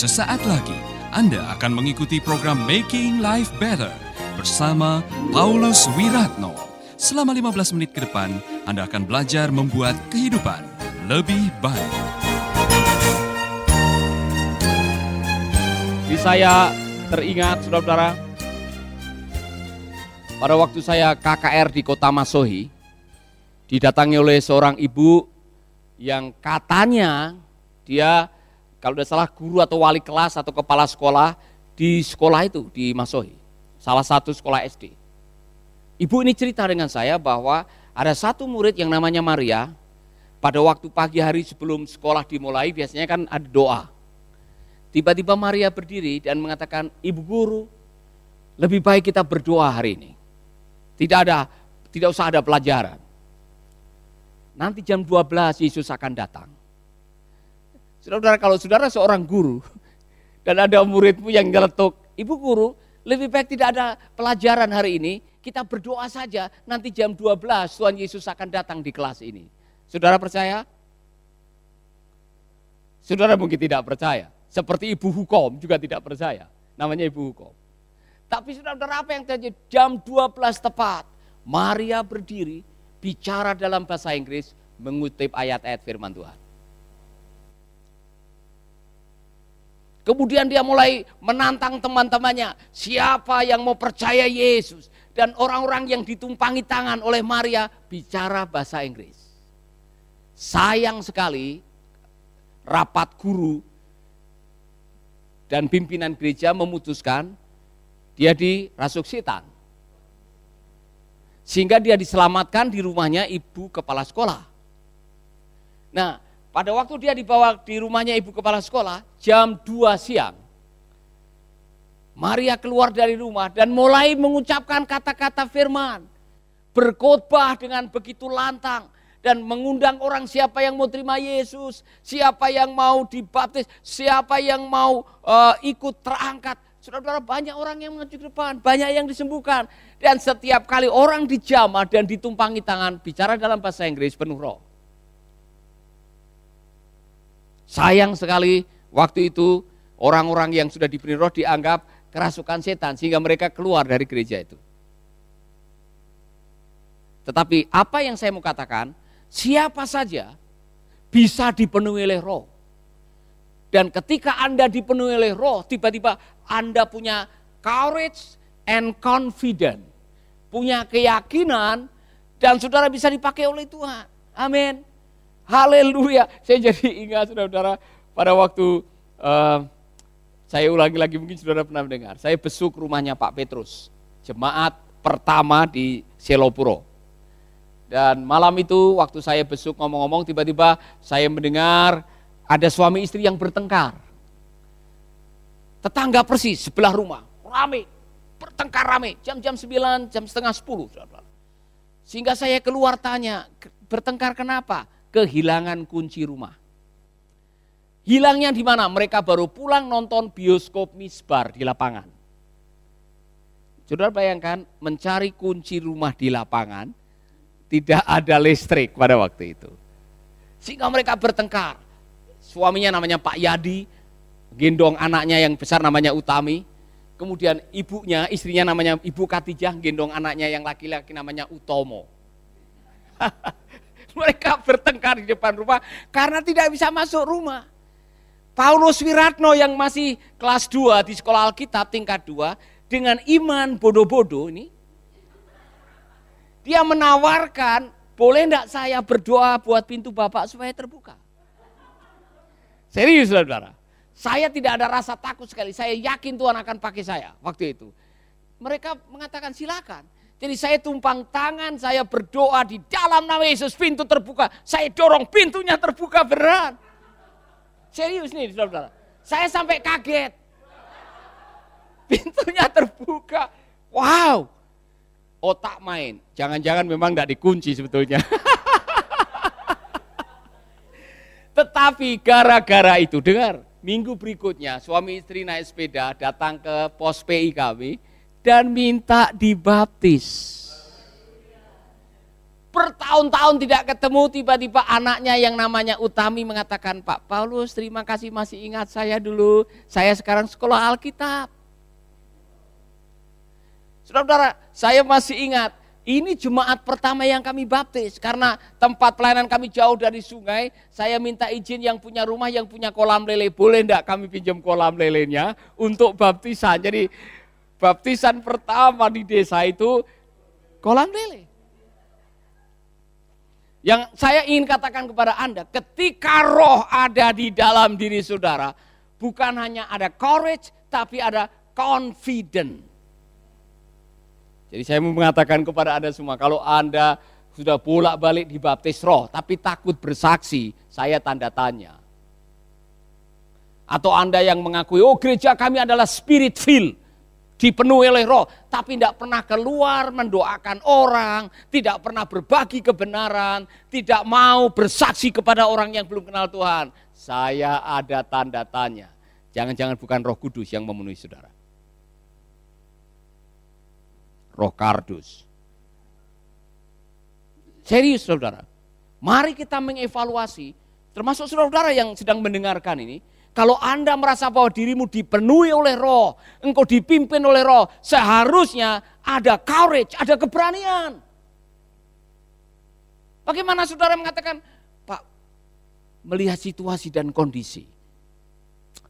Sesaat lagi Anda akan mengikuti program Making Life Better bersama Paulus Wiratno. Selama 15 menit ke depan, Anda akan belajar membuat kehidupan lebih baik. Di saya teringat, saudara-saudara, pada waktu saya KKR di kota Masohi, didatangi oleh seorang ibu yang katanya dia kalau tidak salah guru atau wali kelas atau kepala sekolah di sekolah itu di Masohi, salah satu sekolah SD. Ibu ini cerita dengan saya bahwa ada satu murid yang namanya Maria, pada waktu pagi hari sebelum sekolah dimulai biasanya kan ada doa. Tiba-tiba Maria berdiri dan mengatakan, Ibu guru, lebih baik kita berdoa hari ini. Tidak ada, tidak usah ada pelajaran. Nanti jam 12 Yesus akan datang. Saudara, kalau saudara seorang guru dan ada muridmu yang nyeletuk, ibu guru, lebih baik tidak ada pelajaran hari ini, kita berdoa saja, nanti jam 12 Tuhan Yesus akan datang di kelas ini. Saudara percaya? Saudara mungkin tidak percaya. Seperti ibu hukum juga tidak percaya. Namanya ibu hukum. Tapi saudara apa yang terjadi? Jam 12 tepat, Maria berdiri, bicara dalam bahasa Inggris, mengutip ayat-ayat firman Tuhan. Kemudian dia mulai menantang teman-temannya, siapa yang mau percaya Yesus. Dan orang-orang yang ditumpangi tangan oleh Maria bicara bahasa Inggris. Sayang sekali rapat guru dan pimpinan gereja memutuskan dia dirasuk setan. Sehingga dia diselamatkan di rumahnya ibu kepala sekolah. Nah, pada waktu dia dibawa di rumahnya ibu kepala sekolah, jam 2 siang, Maria keluar dari rumah dan mulai mengucapkan kata-kata firman. Berkhotbah dengan begitu lantang dan mengundang orang siapa yang mau terima Yesus, siapa yang mau dibaptis, siapa yang mau uh, ikut terangkat. Saudara-saudara banyak orang yang maju ke depan, banyak yang disembuhkan. Dan setiap kali orang dijamah dan ditumpangi tangan, bicara dalam bahasa Inggris penuh roh. Sayang sekali waktu itu orang-orang yang sudah diberi roh dianggap kerasukan setan sehingga mereka keluar dari gereja itu. Tetapi apa yang saya mau katakan, siapa saja bisa dipenuhi oleh roh. Dan ketika Anda dipenuhi oleh roh, tiba-tiba Anda punya courage and confidence. Punya keyakinan dan saudara bisa dipakai oleh Tuhan. Amin. Haleluya. Saya jadi ingat saudara-saudara pada waktu uh, saya ulangi lagi mungkin saudara pernah mendengar. Saya besuk rumahnya Pak Petrus, jemaat pertama di Selopuro. Dan malam itu waktu saya besuk ngomong-ngomong tiba-tiba saya mendengar ada suami istri yang bertengkar. Tetangga persis sebelah rumah, rame, bertengkar rame, jam-jam 9, jam setengah 10. Saudara. Sehingga saya keluar tanya, bertengkar kenapa? Kehilangan kunci rumah. Hilangnya di mana? Mereka baru pulang nonton bioskop misbar di lapangan. Saudara bayangkan mencari kunci rumah di lapangan, tidak ada listrik pada waktu itu. Sehingga mereka bertengkar. Suaminya namanya Pak Yadi, gendong anaknya yang besar namanya Utami. Kemudian ibunya, istrinya namanya Ibu Katijah, gendong anaknya yang laki-laki namanya Utomo. Mereka bertengkar di depan rumah karena tidak bisa masuk rumah. Paulus Wiratno yang masih kelas 2 di sekolah Alkitab tingkat 2 dengan iman bodoh-bodoh ini dia menawarkan boleh enggak saya berdoa buat pintu Bapak supaya terbuka. Serius saudara. Saya tidak ada rasa takut sekali. Saya yakin Tuhan akan pakai saya waktu itu. Mereka mengatakan silakan. Jadi saya tumpang tangan, saya berdoa di dalam nama Yesus, pintu terbuka. Saya dorong pintunya terbuka berat. Serius nih saudara. Saya sampai kaget. Pintunya terbuka. Wow. Otak main. Jangan-jangan memang nggak dikunci sebetulnya. Tetapi gara-gara itu, dengar, minggu berikutnya suami istri naik sepeda datang ke pos PI kami dan minta dibaptis. bertahun-tahun tidak ketemu, tiba-tiba anaknya yang namanya Utami mengatakan, Pak Paulus terima kasih masih ingat saya dulu, saya sekarang sekolah Alkitab. Saudara-saudara, saya masih ingat, ini jemaat pertama yang kami baptis karena tempat pelayanan kami jauh dari sungai. Saya minta izin yang punya rumah, yang punya kolam lele, boleh enggak kami pinjam kolam lelenya untuk baptisan. Jadi baptisan pertama di desa itu kolam lele. Yang saya ingin katakan kepada Anda, ketika roh ada di dalam diri saudara, bukan hanya ada courage, tapi ada confidence. Jadi saya mau mengatakan kepada Anda semua, kalau Anda sudah bolak-balik dibaptis roh, tapi takut bersaksi, saya tanda tanya. Atau Anda yang mengakui, oh gereja kami adalah spirit filled, dipenuhi oleh roh, tapi tidak pernah keluar mendoakan orang, tidak pernah berbagi kebenaran, tidak mau bersaksi kepada orang yang belum kenal Tuhan. Saya ada tanda tanya. Jangan-jangan bukan roh kudus yang memenuhi saudara roh kardus. Serius saudara, mari kita mengevaluasi, termasuk saudara-saudara yang sedang mendengarkan ini, kalau Anda merasa bahwa dirimu dipenuhi oleh roh, engkau dipimpin oleh roh, seharusnya ada courage, ada keberanian. Bagaimana saudara mengatakan, Pak, melihat situasi dan kondisi,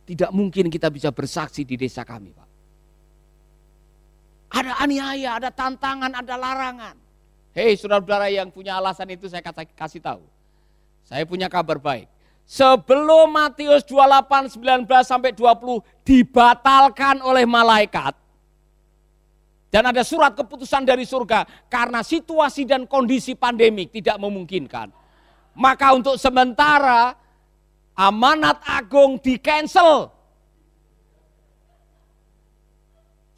tidak mungkin kita bisa bersaksi di desa kami, Pak. Ada aniaya, ada tantangan, ada larangan. Hei saudara-saudara yang punya alasan itu saya kasih tahu. Saya punya kabar baik. Sebelum Matius 28, 19 sampai 20 dibatalkan oleh malaikat. Dan ada surat keputusan dari surga karena situasi dan kondisi pandemik tidak memungkinkan. Maka untuk sementara amanat agung di cancel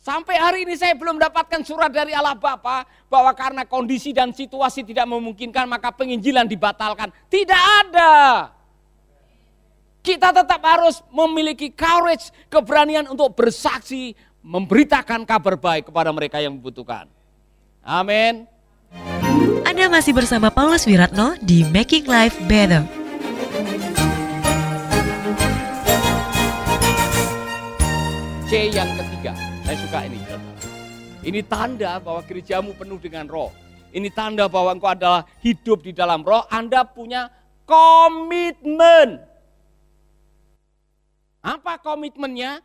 Sampai hari ini saya belum mendapatkan surat dari Allah Bapa bahwa karena kondisi dan situasi tidak memungkinkan maka penginjilan dibatalkan. Tidak ada. Kita tetap harus memiliki courage, keberanian untuk bersaksi, memberitakan kabar baik kepada mereka yang membutuhkan. Amin. Anda masih bersama Paulus Wiratno di Making Life Better. C yang ketiga, saya suka ini. Ini tanda bahwa gerejamu penuh dengan roh. Ini tanda bahwa engkau adalah hidup di dalam roh. Anda punya komitmen. Apa komitmennya?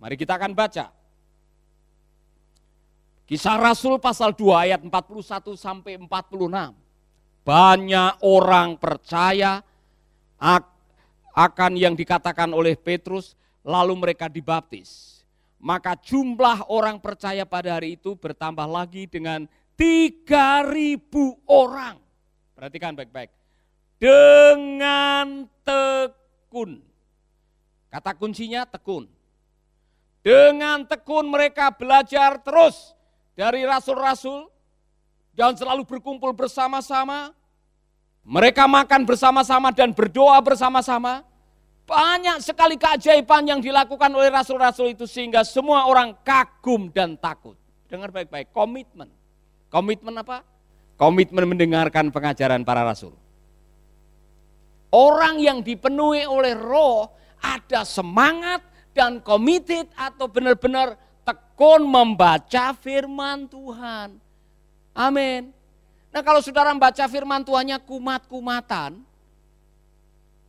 Mari kita akan baca. Kisah Rasul pasal 2 ayat 41 sampai 46. Banyak orang percaya akan yang dikatakan oleh Petrus, lalu mereka dibaptis maka jumlah orang percaya pada hari itu bertambah lagi dengan 3000 orang. Perhatikan baik-baik. Dengan tekun. Kata kuncinya tekun. Dengan tekun mereka belajar terus dari rasul-rasul dan selalu berkumpul bersama-sama. Mereka makan bersama-sama dan berdoa bersama-sama banyak sekali keajaiban yang dilakukan oleh rasul-rasul itu sehingga semua orang kagum dan takut. Dengar baik-baik, komitmen. Komitmen apa? Komitmen mendengarkan pengajaran para rasul. Orang yang dipenuhi oleh roh ada semangat dan komited atau benar-benar tekun membaca firman Tuhan. Amin. Nah kalau saudara membaca firman Tuhannya kumat-kumatan,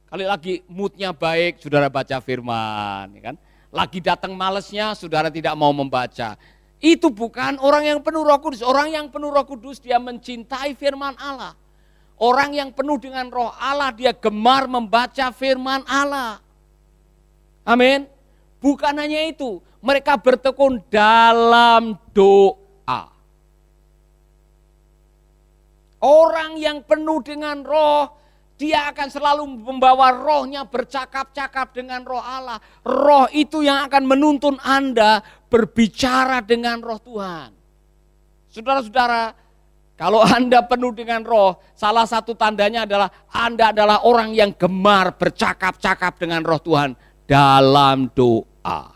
Kali lagi moodnya baik, saudara baca firman, ya kan? Lagi datang malesnya, saudara tidak mau membaca. Itu bukan orang yang penuh roh kudus. Orang yang penuh roh kudus, dia mencintai firman Allah. Orang yang penuh dengan roh Allah, dia gemar membaca firman Allah. Amin. Bukan hanya itu, mereka bertekun dalam doa. Orang yang penuh dengan roh, dia akan selalu membawa rohnya bercakap-cakap dengan roh Allah. Roh itu yang akan menuntun Anda berbicara dengan roh Tuhan. Saudara-saudara, kalau Anda penuh dengan roh, salah satu tandanya adalah Anda adalah orang yang gemar bercakap-cakap dengan roh Tuhan dalam doa.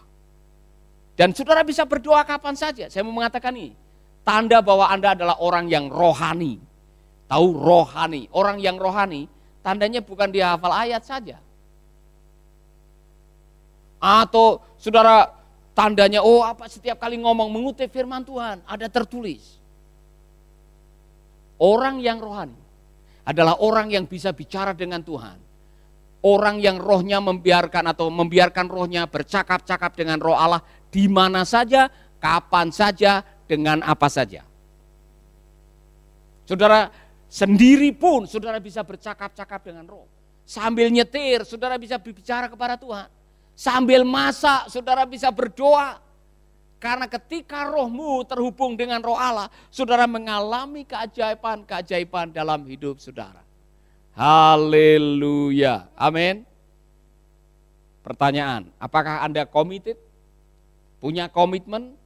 Dan saudara bisa berdoa kapan saja. Saya mau mengatakan ini. Tanda bahwa Anda adalah orang yang rohani tahu rohani. Orang yang rohani, tandanya bukan dia hafal ayat saja. Atau saudara tandanya, oh apa setiap kali ngomong mengutip firman Tuhan, ada tertulis. Orang yang rohani adalah orang yang bisa bicara dengan Tuhan. Orang yang rohnya membiarkan atau membiarkan rohnya bercakap-cakap dengan roh Allah di mana saja, kapan saja, dengan apa saja. Saudara, sendiri pun saudara bisa bercakap-cakap dengan roh. Sambil nyetir, saudara bisa berbicara kepada Tuhan. Sambil masak, saudara bisa berdoa. Karena ketika rohmu terhubung dengan roh Allah, saudara mengalami keajaiban-keajaiban dalam hidup saudara. Haleluya. Amin. Pertanyaan, apakah Anda committed? Punya komitmen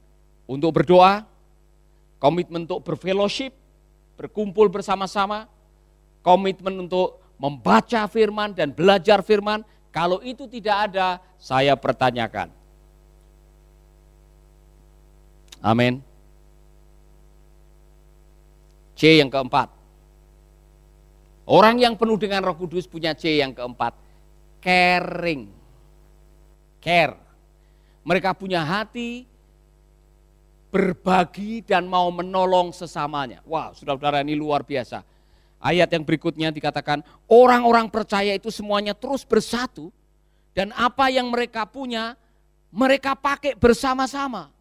untuk berdoa? Komitmen untuk berfellowship? berkumpul bersama-sama, komitmen untuk membaca firman dan belajar firman, kalau itu tidak ada, saya pertanyakan. Amin. C yang keempat. Orang yang penuh dengan roh kudus punya C yang keempat. Caring. Care. Mereka punya hati berbagi dan mau menolong sesamanya. Wah, wow, saudara-saudara ini luar biasa. Ayat yang berikutnya dikatakan, orang-orang percaya itu semuanya terus bersatu dan apa yang mereka punya, mereka pakai bersama-sama.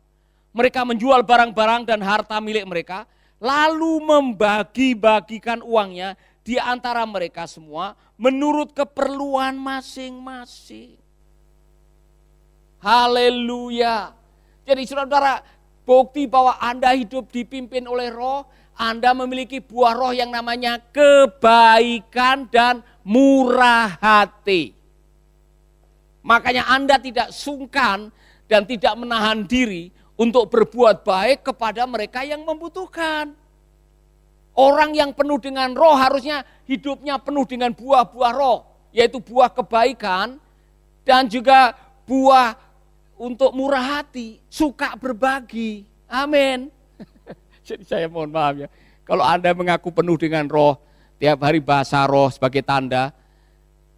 Mereka menjual barang-barang dan harta milik mereka, lalu membagi-bagikan uangnya di antara mereka semua menurut keperluan masing-masing. Haleluya. Jadi saudara-saudara, Bukti bahwa Anda hidup dipimpin oleh roh, Anda memiliki buah roh yang namanya kebaikan dan murah hati. Makanya Anda tidak sungkan dan tidak menahan diri untuk berbuat baik kepada mereka yang membutuhkan. Orang yang penuh dengan roh harusnya hidupnya penuh dengan buah-buah roh, yaitu buah kebaikan dan juga buah untuk murah hati, suka berbagi. Amin. Jadi saya mohon maaf ya. Kalau Anda mengaku penuh dengan roh, tiap hari bahasa roh sebagai tanda,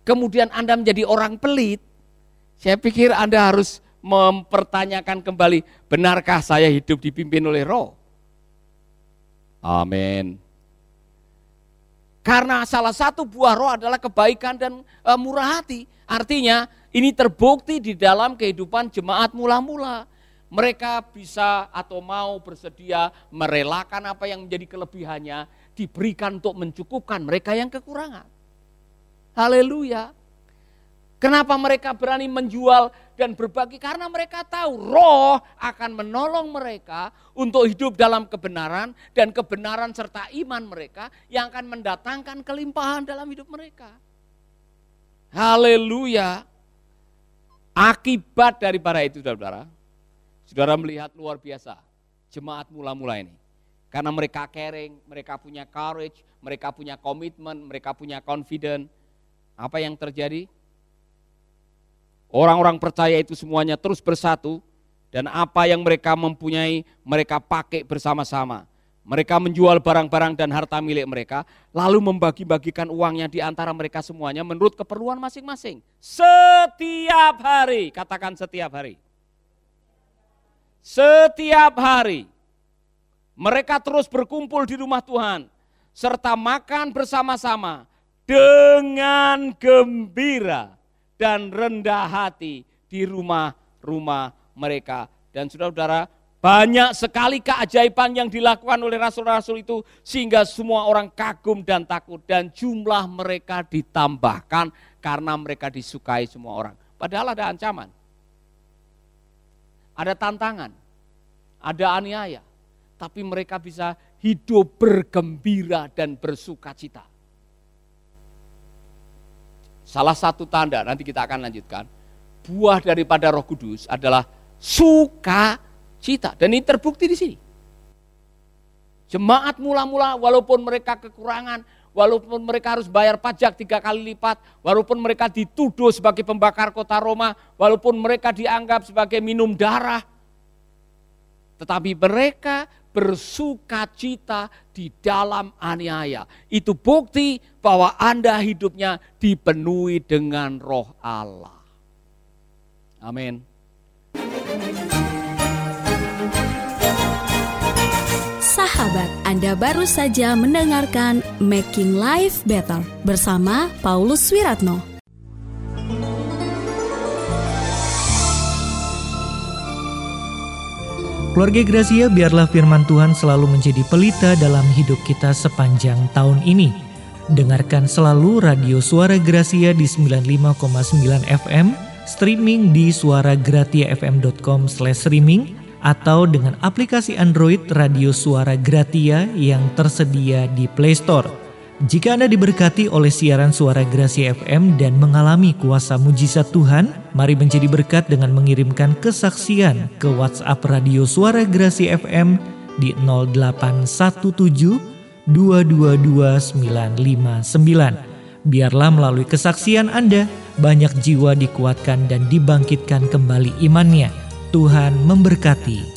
kemudian Anda menjadi orang pelit, saya pikir Anda harus mempertanyakan kembali, benarkah saya hidup dipimpin oleh roh? Amin. Karena salah satu buah roh adalah kebaikan dan e, murah hati. Artinya ini terbukti di dalam kehidupan jemaat mula-mula. Mereka bisa atau mau bersedia merelakan apa yang menjadi kelebihannya diberikan untuk mencukupkan mereka yang kekurangan. Haleluya. Kenapa mereka berani menjual dan berbagi? Karena mereka tahu roh akan menolong mereka untuk hidup dalam kebenaran dan kebenaran serta iman mereka yang akan mendatangkan kelimpahan dalam hidup mereka. Haleluya. Akibat daripada itu saudara, saudara melihat luar biasa jemaat mula-mula ini. Karena mereka caring, mereka punya courage, mereka punya komitmen, mereka punya confidence. Apa yang terjadi? Orang-orang percaya itu semuanya terus bersatu dan apa yang mereka mempunyai mereka pakai bersama-sama. Mereka menjual barang-barang dan harta milik mereka, lalu membagi-bagikan uangnya di antara mereka semuanya menurut keperluan masing-masing. Setiap hari, katakan setiap hari. Setiap hari, mereka terus berkumpul di rumah Tuhan, serta makan bersama-sama dengan gembira dan rendah hati di rumah-rumah mereka. Dan saudara-saudara, banyak sekali keajaiban yang dilakukan oleh rasul-rasul itu sehingga semua orang kagum dan takut dan jumlah mereka ditambahkan karena mereka disukai semua orang. Padahal ada ancaman. Ada tantangan, ada aniaya, tapi mereka bisa hidup bergembira dan bersuka cita. Salah satu tanda, nanti kita akan lanjutkan, buah daripada roh kudus adalah sukacita. Dan ini terbukti di sini. Jemaat mula-mula walaupun mereka kekurangan, walaupun mereka harus bayar pajak tiga kali lipat, walaupun mereka dituduh sebagai pembakar kota Roma, walaupun mereka dianggap sebagai minum darah, tetapi mereka bersuka cita di dalam aniaya. Itu bukti bahwa Anda hidupnya dipenuhi dengan roh Allah. Amin. Sahabat, Anda baru saja mendengarkan Making Life Better bersama Paulus Wiratno. Keluarga Gracia, biarlah firman Tuhan selalu menjadi pelita dalam hidup kita sepanjang tahun ini. Dengarkan selalu radio Suara Gracia di 95,9 FM, streaming di suaragratiafm.com streaming atau dengan aplikasi Android Radio Suara Gratia yang tersedia di Play Store. Jika Anda diberkati oleh siaran suara Gracia FM dan mengalami kuasa mujizat Tuhan, mari menjadi berkat dengan mengirimkan kesaksian ke WhatsApp Radio Suara Gracia FM di 0817 222959. Biarlah melalui kesaksian Anda, banyak jiwa dikuatkan dan dibangkitkan kembali imannya. Tuhan memberkati.